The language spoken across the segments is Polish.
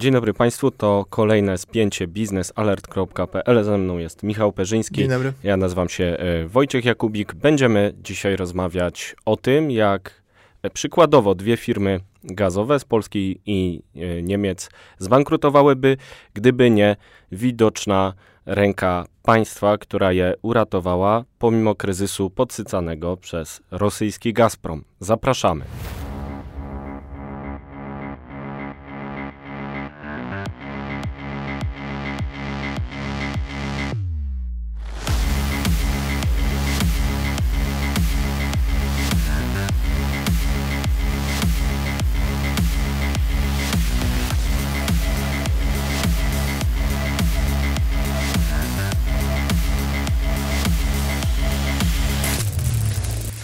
Dzień dobry Państwu, to kolejne spięcie biznesalert.pl. Ze mną jest Michał Perzyński. Dzień dobry. Ja nazywam się e, Wojciech Jakubik. Będziemy dzisiaj rozmawiać o tym, jak e, przykładowo dwie firmy gazowe z Polski i e, Niemiec zbankrutowałyby, gdyby nie widoczna ręka państwa, która je uratowała pomimo kryzysu podsycanego przez rosyjski Gazprom. Zapraszamy.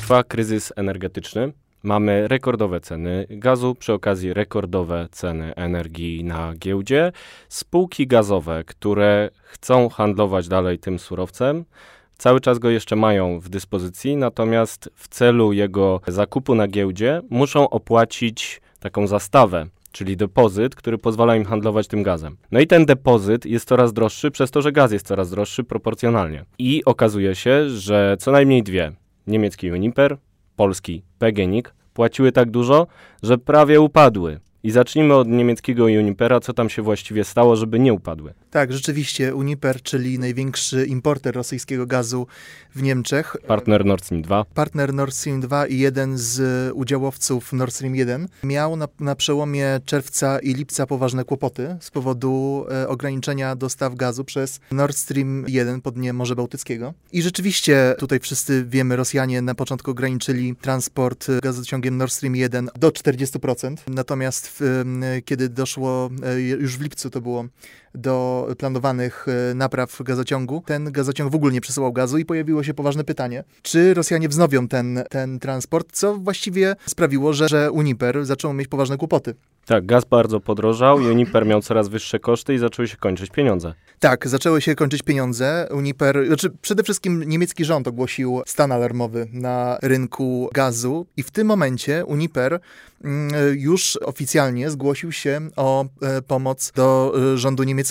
Trwa kryzys energetyczny. Mamy rekordowe ceny gazu, przy okazji rekordowe ceny energii na giełdzie. Spółki gazowe, które chcą handlować dalej tym surowcem, cały czas go jeszcze mają w dyspozycji, natomiast w celu jego zakupu na giełdzie muszą opłacić taką zastawę czyli depozyt, który pozwala im handlować tym gazem. No i ten depozyt jest coraz droższy przez to, że gaz jest coraz droższy proporcjonalnie. I okazuje się, że co najmniej dwie niemiecki Uniper, polski PGNiG płaciły tak dużo, że prawie upadły. I zacznijmy od niemieckiego Unipera, co tam się właściwie stało, żeby nie upadły. Tak, rzeczywiście Uniper, czyli największy importer rosyjskiego gazu w Niemczech. Partner Nord Stream 2. Partner Nord Stream 2 i jeden z udziałowców Nord Stream 1 miał na, na przełomie czerwca i lipca poważne kłopoty z powodu e, ograniczenia dostaw gazu przez Nord Stream 1 pod dnie Morza Bałtyckiego. I rzeczywiście tutaj wszyscy wiemy, Rosjanie na początku ograniczyli transport gazociągiem Nord Stream 1 do 40%, natomiast w, kiedy doszło, e, już w lipcu to było, do planowanych e, napraw gazociągu, ten gazociąg w ogóle nie przesyłał gazu i pojawiło się poważne pytanie, czy Rosjanie wznowią ten, ten transport, co właściwie sprawiło, że, że Uniper zaczął mieć poważne kłopoty. Tak, gaz bardzo podrożał, Uniper miał coraz wyższe koszty i zaczęły się kończyć pieniądze. Tak, zaczęły się kończyć pieniądze. Uniper, znaczy przede wszystkim niemiecki rząd ogłosił stan alarmowy na rynku gazu i w tym momencie Uniper mm, już oficjalnie zgłosił się o e, pomoc do e, rządu niemieckiego.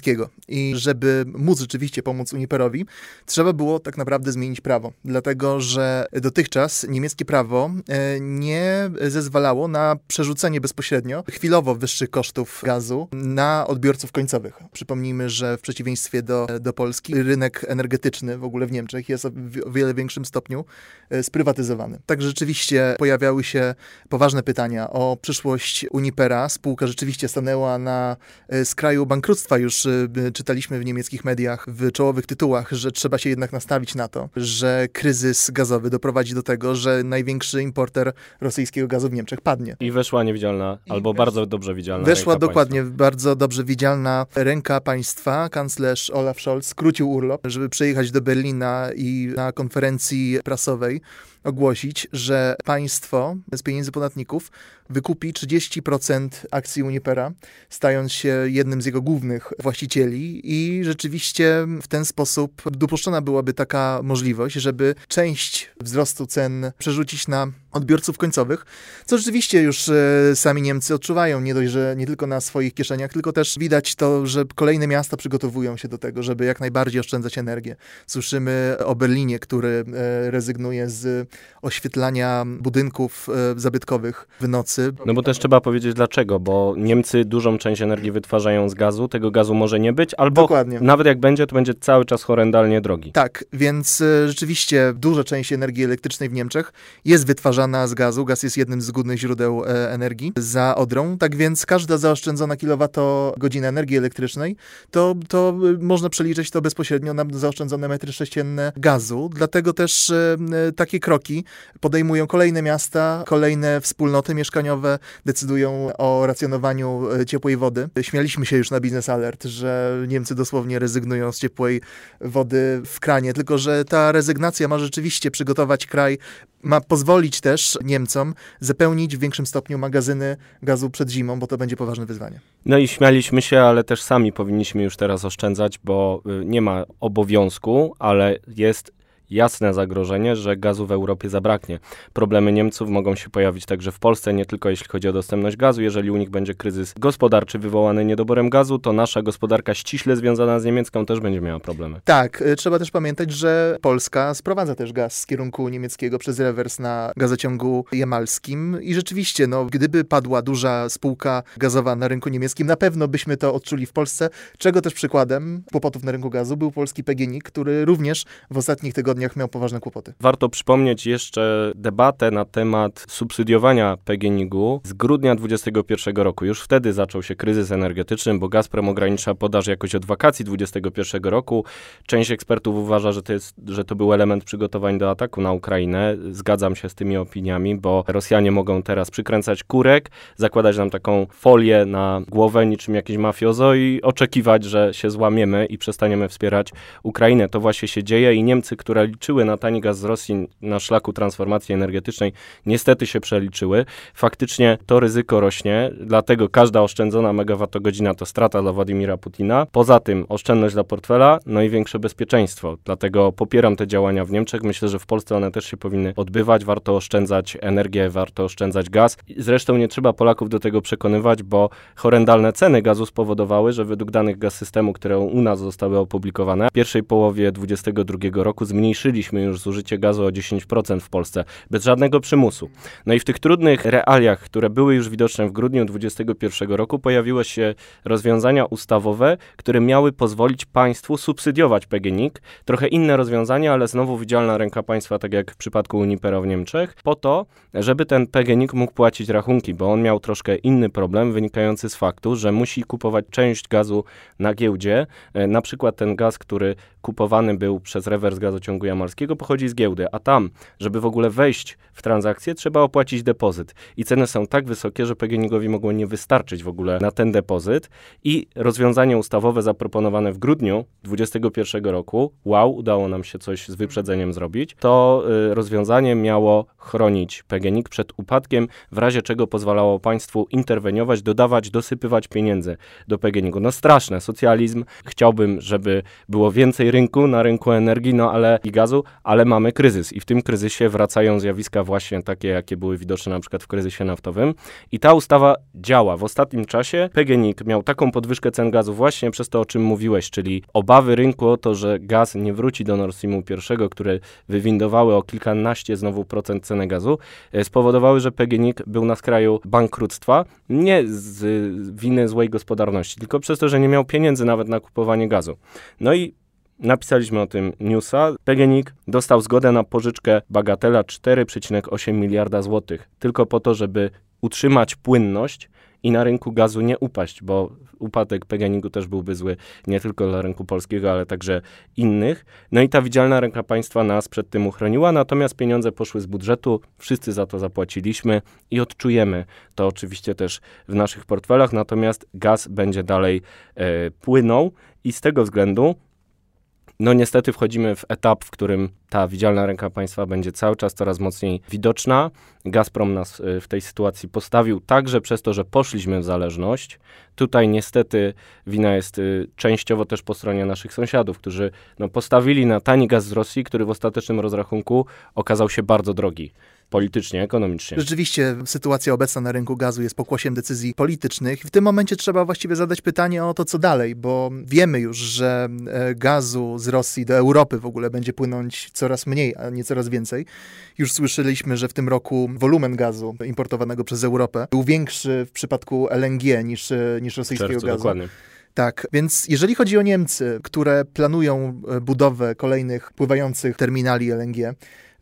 I żeby móc rzeczywiście pomóc Uniperowi, trzeba było tak naprawdę zmienić prawo. Dlatego, że dotychczas niemieckie prawo e, nie zezwalało na przerzucenie bezpośrednio chwilowo wyższych kosztów gazu na odbiorców końcowych. Przypomnijmy, że w przeciwieństwie do, do Polski rynek energetyczny w ogóle w Niemczech jest w wiele większym stopniu sprywatyzowany. Także rzeczywiście pojawiały się poważne pytania o przyszłość Unipera. Spółka rzeczywiście stanęła na skraju bankructwa już y, czytaliśmy w niemieckich mediach w czołowych tytułach, że trzeba się jednak nastawić na to, że kryzys gazowy doprowadzi do tego, że największy importer rosyjskiego gazu w Niemczech padnie. I weszła niewidzialna, I albo wesz... bardzo dobrze widzialna Weszła dokładnie państwa. bardzo dobrze widzialna ręka państwa. Kanclerz Olaf Scholz skrócił urlop, żeby przyjechać do Berlina i na konferencji prasowej ogłosić, że państwo z pieniędzy podatników wykupi 30% akcji Unipera, stając się jednym z jego głównych właścicieli i rzeczywiście w ten sposób dopuszczona byłaby taka możliwość, żeby część wzrostu cen przerzucić na odbiorców końcowych, co rzeczywiście już e, sami Niemcy odczuwają, nie dość, że nie tylko na swoich kieszeniach, tylko też widać to, że kolejne miasta przygotowują się do tego, żeby jak najbardziej oszczędzać energię. Słyszymy o Berlinie, który e, rezygnuje z oświetlania budynków e, zabytkowych w nocy. No bo też trzeba powiedzieć dlaczego, bo Niemcy dużą część energii wytwarzają z gazu, tego gazu może nie być, albo Dokładnie. nawet jak będzie, to będzie cały czas horrendalnie drogi. Tak, więc rzeczywiście duża część energii elektrycznej w Niemczech jest wytwarzana z gazu. Gaz jest jednym z głównych źródeł e, energii za Odrą. Tak więc każda zaoszczędzona kilowatogodzina energii elektrycznej, to, to y, można przeliczyć to bezpośrednio na zaoszczędzone metry sześcienne gazu. Dlatego też e, e, takie kroki podejmują kolejne miasta, kolejne wspólnoty mieszkaniowe, decydują o racjonowaniu ciepłej wody. Śmialiśmy się już na Business Alert, że Niemcy dosłownie rezygnują z ciepłej wody w kranie, tylko że ta rezygnacja ma rzeczywiście przygotować kraj, ma pozwolić też też Niemcom zapełnić w większym stopniu magazyny gazu przed zimą, bo to będzie poważne wyzwanie. No i śmialiśmy się, ale też sami powinniśmy już teraz oszczędzać, bo y, nie ma obowiązku, ale jest jasne zagrożenie, że gazu w Europie zabraknie. Problemy Niemców mogą się pojawić także w Polsce, nie tylko jeśli chodzi o dostępność gazu. Jeżeli u nich będzie kryzys gospodarczy wywołany niedoborem gazu, to nasza gospodarka ściśle związana z niemiecką też będzie miała problemy. Tak, y, trzeba też pamiętać, że Polska sprowadza też gaz z kierunku niemieckiego przez rewers na gazociągu jamalskim i rzeczywiście, no, gdyby padła duża spółka gazowa na rynku niemieckim, na pewno byśmy to odczuli w Polsce, czego też przykładem kłopotów na rynku gazu był polski PGNiG, który również w ostatnich tygodniach miał poważne kłopoty. Warto przypomnieć jeszcze debatę na temat subsydiowania PGNiG-u z grudnia 2021 roku. Już wtedy zaczął się kryzys energetyczny, bo Gazprom ogranicza podaż jakoś od wakacji 2021 roku. Część ekspertów uważa, że to, jest, że to był element przygotowań do ataku na Ukrainę. Zgadzam się z tymi opiniami, bo Rosjanie mogą teraz przykręcać kurek, zakładać nam taką folię na głowę niczym jakieś mafiozo i oczekiwać, że się złamiemy i przestaniemy wspierać Ukrainę. To właśnie się dzieje i Niemcy, które liczyły na tani gaz z Rosji na szlaku transformacji energetycznej, niestety się przeliczyły. Faktycznie to ryzyko rośnie, dlatego każda oszczędzona megawattogodzina to strata dla Władimira Putina. Poza tym oszczędność dla portfela, no i większe bezpieczeństwo. Dlatego popieram te działania w Niemczech. Myślę, że w Polsce one też się powinny odbywać. Warto oszczędzać energię, warto oszczędzać gaz. Zresztą nie trzeba Polaków do tego przekonywać, bo horrendalne ceny gazu spowodowały, że według danych gaz systemu, które u nas zostały opublikowane, w pierwszej połowie 2022 roku zmniejszyliśmy już zużycie gazu o 10% w Polsce, bez żadnego przymusu. No i w tych trudnych realiach, które były już widoczne w grudniu 2021 roku, pojawiły się rozwiązania ustawowe, które miały pozwolić państwu subsydiować PGNiG. Trochę inne rozwiązania, ale znowu widzialna ręka państwa, tak jak w przypadku Unipera w Niemczech, po to, żeby ten PGNiG mógł płacić rachunki, bo on miał troszkę inny problem wynikający z faktu, że musi kupować część gazu na giełdzie. E, na przykład ten gaz, który kupowany był przez rewers gazociągu jamalskiego, pochodzi z giełdy, a tam, żeby w ogóle wejść w transakcję, trzeba opłacić depozyt. I ceny są tak wysokie, że PGNiG-owi mogło nie wystarczyć w ogóle na ten depozyt. I rozwiązanie ustawowe zaproponowane w grudniu 2021 roku, wow, udało nam się coś z wyprzedzeniem zrobić, to y, rozwiązanie miało chronić PGNiG przed upadkiem, w razie czego pozwalało państwu interweniować, dodawać, dosypywać pieniędzy do PGNiG-u. No straszne, socjalizm. Chciałbym, żeby było więcej rynku na rynku energii, no ale i gazu, ale mamy kryzys i w tym kryzysie wracają zjawiska właśnie takie, jakie były widoczne na przykład w kryzysie naftowym i ta ustawa działa. W ostatnim czasie PGNiG miał taką podwyżkę cen gazu właśnie przez to, o czym mówiłeś, czyli obawy rynku o to, że gaz nie wróci do Nord Streamu pierwszego, które wywindowały o kilkanaście znowu procent ceny gazu, e, spowodowały, że PGNiG był na skraju bankructwa, nie z winy złej gospodarności, tylko przez to, że nie miał pieniędzy nawet na kupowanie gazu. No i Napisaliśmy o tym newsa. PGNiG dostał zgodę na pożyczkę bagatela 4,8 miliarda złotych, tylko po to, żeby utrzymać płynność i na rynku gazu nie upaść, bo upadek PGNiG-u też byłby zły nie tylko dla rynku polskiego, ale także innych. No i ta widzialna ręka państwa nas przed tym uchroniła, natomiast pieniądze poszły z budżetu, wszyscy za to zapłaciliśmy i odczujemy to oczywiście też w naszych portfelach, natomiast gaz będzie dalej e, płynął i z tego względu no niestety wchodzimy w etap, w którym ta widzialna ręka państwa będzie cały czas coraz mocniej widoczna. Gazprom nas y, w tej sytuacji postawił także przez to, że poszliśmy w zależność. Tutaj niestety wina jest y, częściowo też po stronie naszych sąsiadów, którzy no, postawili na tani gaz z Rosji, który w ostatecznym rozrachunku okazał się bardzo drogi politycznie, ekonomicznie. Rzeczywiście sytuacja obecna na rynku gazu jest pokłosiem decyzji politycznych. W tym momencie trzeba właściwie zadać pytanie o to, co dalej, bo wiemy już, że e, gazu z Rosji do Europy w ogóle będzie płynąć coraz mniej, a nie coraz więcej. Już słyszeliśmy, że w tym roku wolumen gazu importowanego przez Europę był większy w przypadku LNG niż, e, niż rosyjskiego Czerwcu, gazu. Dokładnie. Tak, więc jeżeli chodzi o Niemcy, które planują e, budowę kolejnych pływających terminali LNG,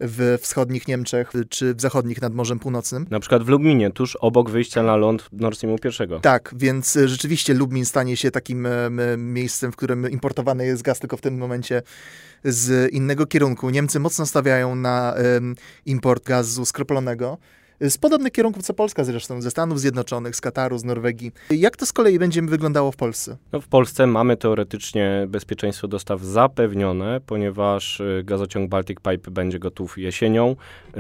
w wschodnich Niemczech czy w zachodnich nad Morzem Północnym. Na przykład w Lubminie, tuż obok wyjścia na ląd Nord Streamu I. Tak, więc e, rzeczywiście Lubmin stanie się takim e, miejscem, w którym importowany jest gaz tylko w tym momencie z innego kierunku. Niemcy mocno stawiają na import gazu skroplonego z podobnych kierunków co Polska zresztą, ze Stanów Zjednoczonych, z Kataru, z Norwegii. Jak to z kolei będzie wyglądało w Polsce? No, w Polsce mamy teoretycznie bezpieczeństwo dostaw zapewnione, ponieważ y, gazociąg Baltic Pipe będzie gotów jesienią.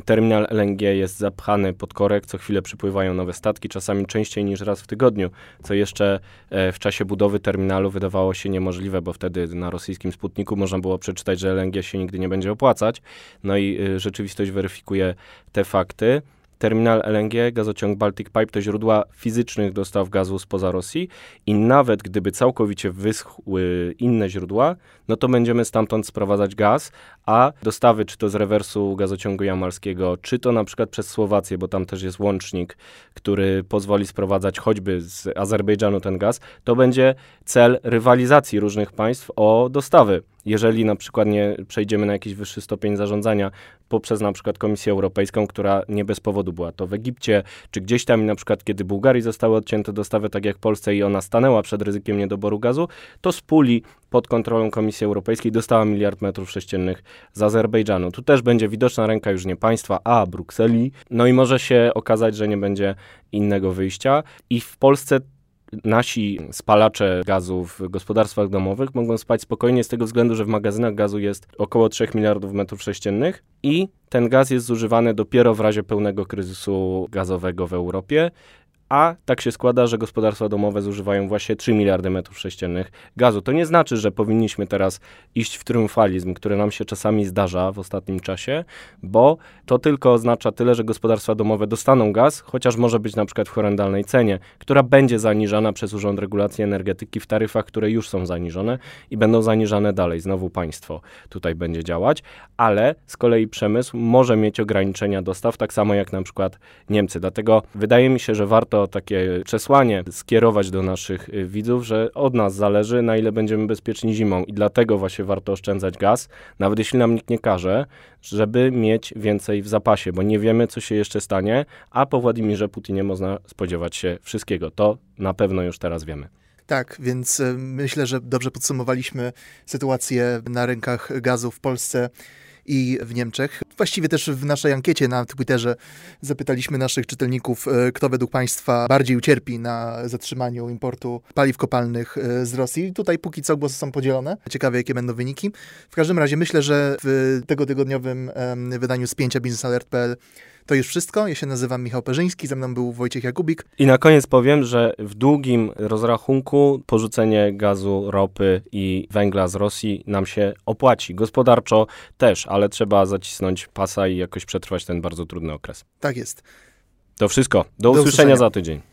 Terminal LNG jest zapchany pod korek, co chwilę przypływają nowe statki, czasami częściej niż raz w tygodniu, co jeszcze e, w czasie budowy terminalu wydawało się niemożliwe, bo wtedy na rosyjskim Sputniku można było przeczytać, że LNG się nigdy nie będzie opłacać. No i y, rzeczywistość weryfikuje te fakty. Terminal LNG, gazociąg Baltic Pipe to źródła fizycznych dostaw gazu spoza Rosji i nawet gdyby całkowicie wyschły inne źródła, no to będziemy stamtąd sprowadzać gaz, a dostawy czy to z rewersu gazociągu jamalskiego, czy to na przykład przez Słowację, bo tam też jest łącznik, który pozwoli sprowadzać choćby z Azerbejdżanu ten gaz, to będzie cel rywalizacji różnych państw o dostawy. Jeżeli na przykład nie przejdziemy na jakiś wyższy stopień zarządzania poprzez na przykład Komisję Europejską, która nie bez powodu była to w Egipcie, czy gdzieś tam na przykład kiedy Bułgarii zostały odcięte dostawy, tak jak Polsce i ona stanęła przed ryzykiem niedoboru gazu, to z puli pod kontrolą Komisji Europejskiej dostała miliard metrów sześciennych z Azerbejdżanu. Tu też będzie widoczna ręka już nie państwa, a Brukseli. No i może się okazać, że nie będzie innego wyjścia. I w Polsce nasi spalacze gazu w gospodarstwach domowych mogą spać spokojnie z tego względu, że w magazynach gazu jest około 3 miliardów metrów sześciennych i ten gaz jest zużywany dopiero w razie pełnego kryzysu gazowego w Europie a tak się składa, że gospodarstwa domowe zużywają właśnie 3 miliardy metrów sześciennych gazu. To nie znaczy, że powinniśmy teraz iść w triumfalizm, który nam się czasami zdarza w ostatnim czasie, bo to tylko oznacza tyle, że gospodarstwa domowe dostaną gaz, chociaż może być na przykład w horrendalnej cenie, która będzie zaniżana przez Urząd Regulacji Energetyki w taryfach, które już są zaniżone i będą zaniżane dalej. Znowu państwo tutaj będzie działać, ale z kolei przemysł może mieć ograniczenia dostaw, tak samo jak na przykład Niemcy. Dlatego wydaje mi się, że warto takie przesłanie skierować do naszych y, widzów, że od nas zależy, na ile będziemy bezpieczni zimą i dlatego właśnie warto oszczędzać gaz, nawet jeśli nam nikt nie każe, żeby mieć więcej w zapasie, bo nie wiemy, co się jeszcze stanie, a po Władimirze Putinie można spodziewać się wszystkiego. To na pewno już teraz wiemy. Tak, więc y, myślę, że dobrze podsumowaliśmy sytuację na rynkach gazu w Polsce i w Niemczech. Właściwie też w naszej ankiecie na Twitterze zapytaliśmy naszych czytelników, e, kto według Państwa bardziej ucierpi na zatrzymaniu importu paliw kopalnych e, z Rosji. Tutaj póki co głosy są podzielone. Ciekawe, jakie będą wyniki. W każdym razie myślę, że w tego tygodniowym wydaniu spięcia biznesalert.pl to już wszystko. Ja się nazywam Michał Perzyński, ze mną był Wojciech Jakubik. I na koniec powiem, że w długim rozrachunku porzucenie gazu, ropy i węgla z Rosji nam się opłaci. Gospodarczo też, ale trzeba zacisnąć pasa i jakoś przetrwać ten bardzo trudny okres. Tak jest. To wszystko. Do, Do usłyszenia, usłyszenia za tydzień.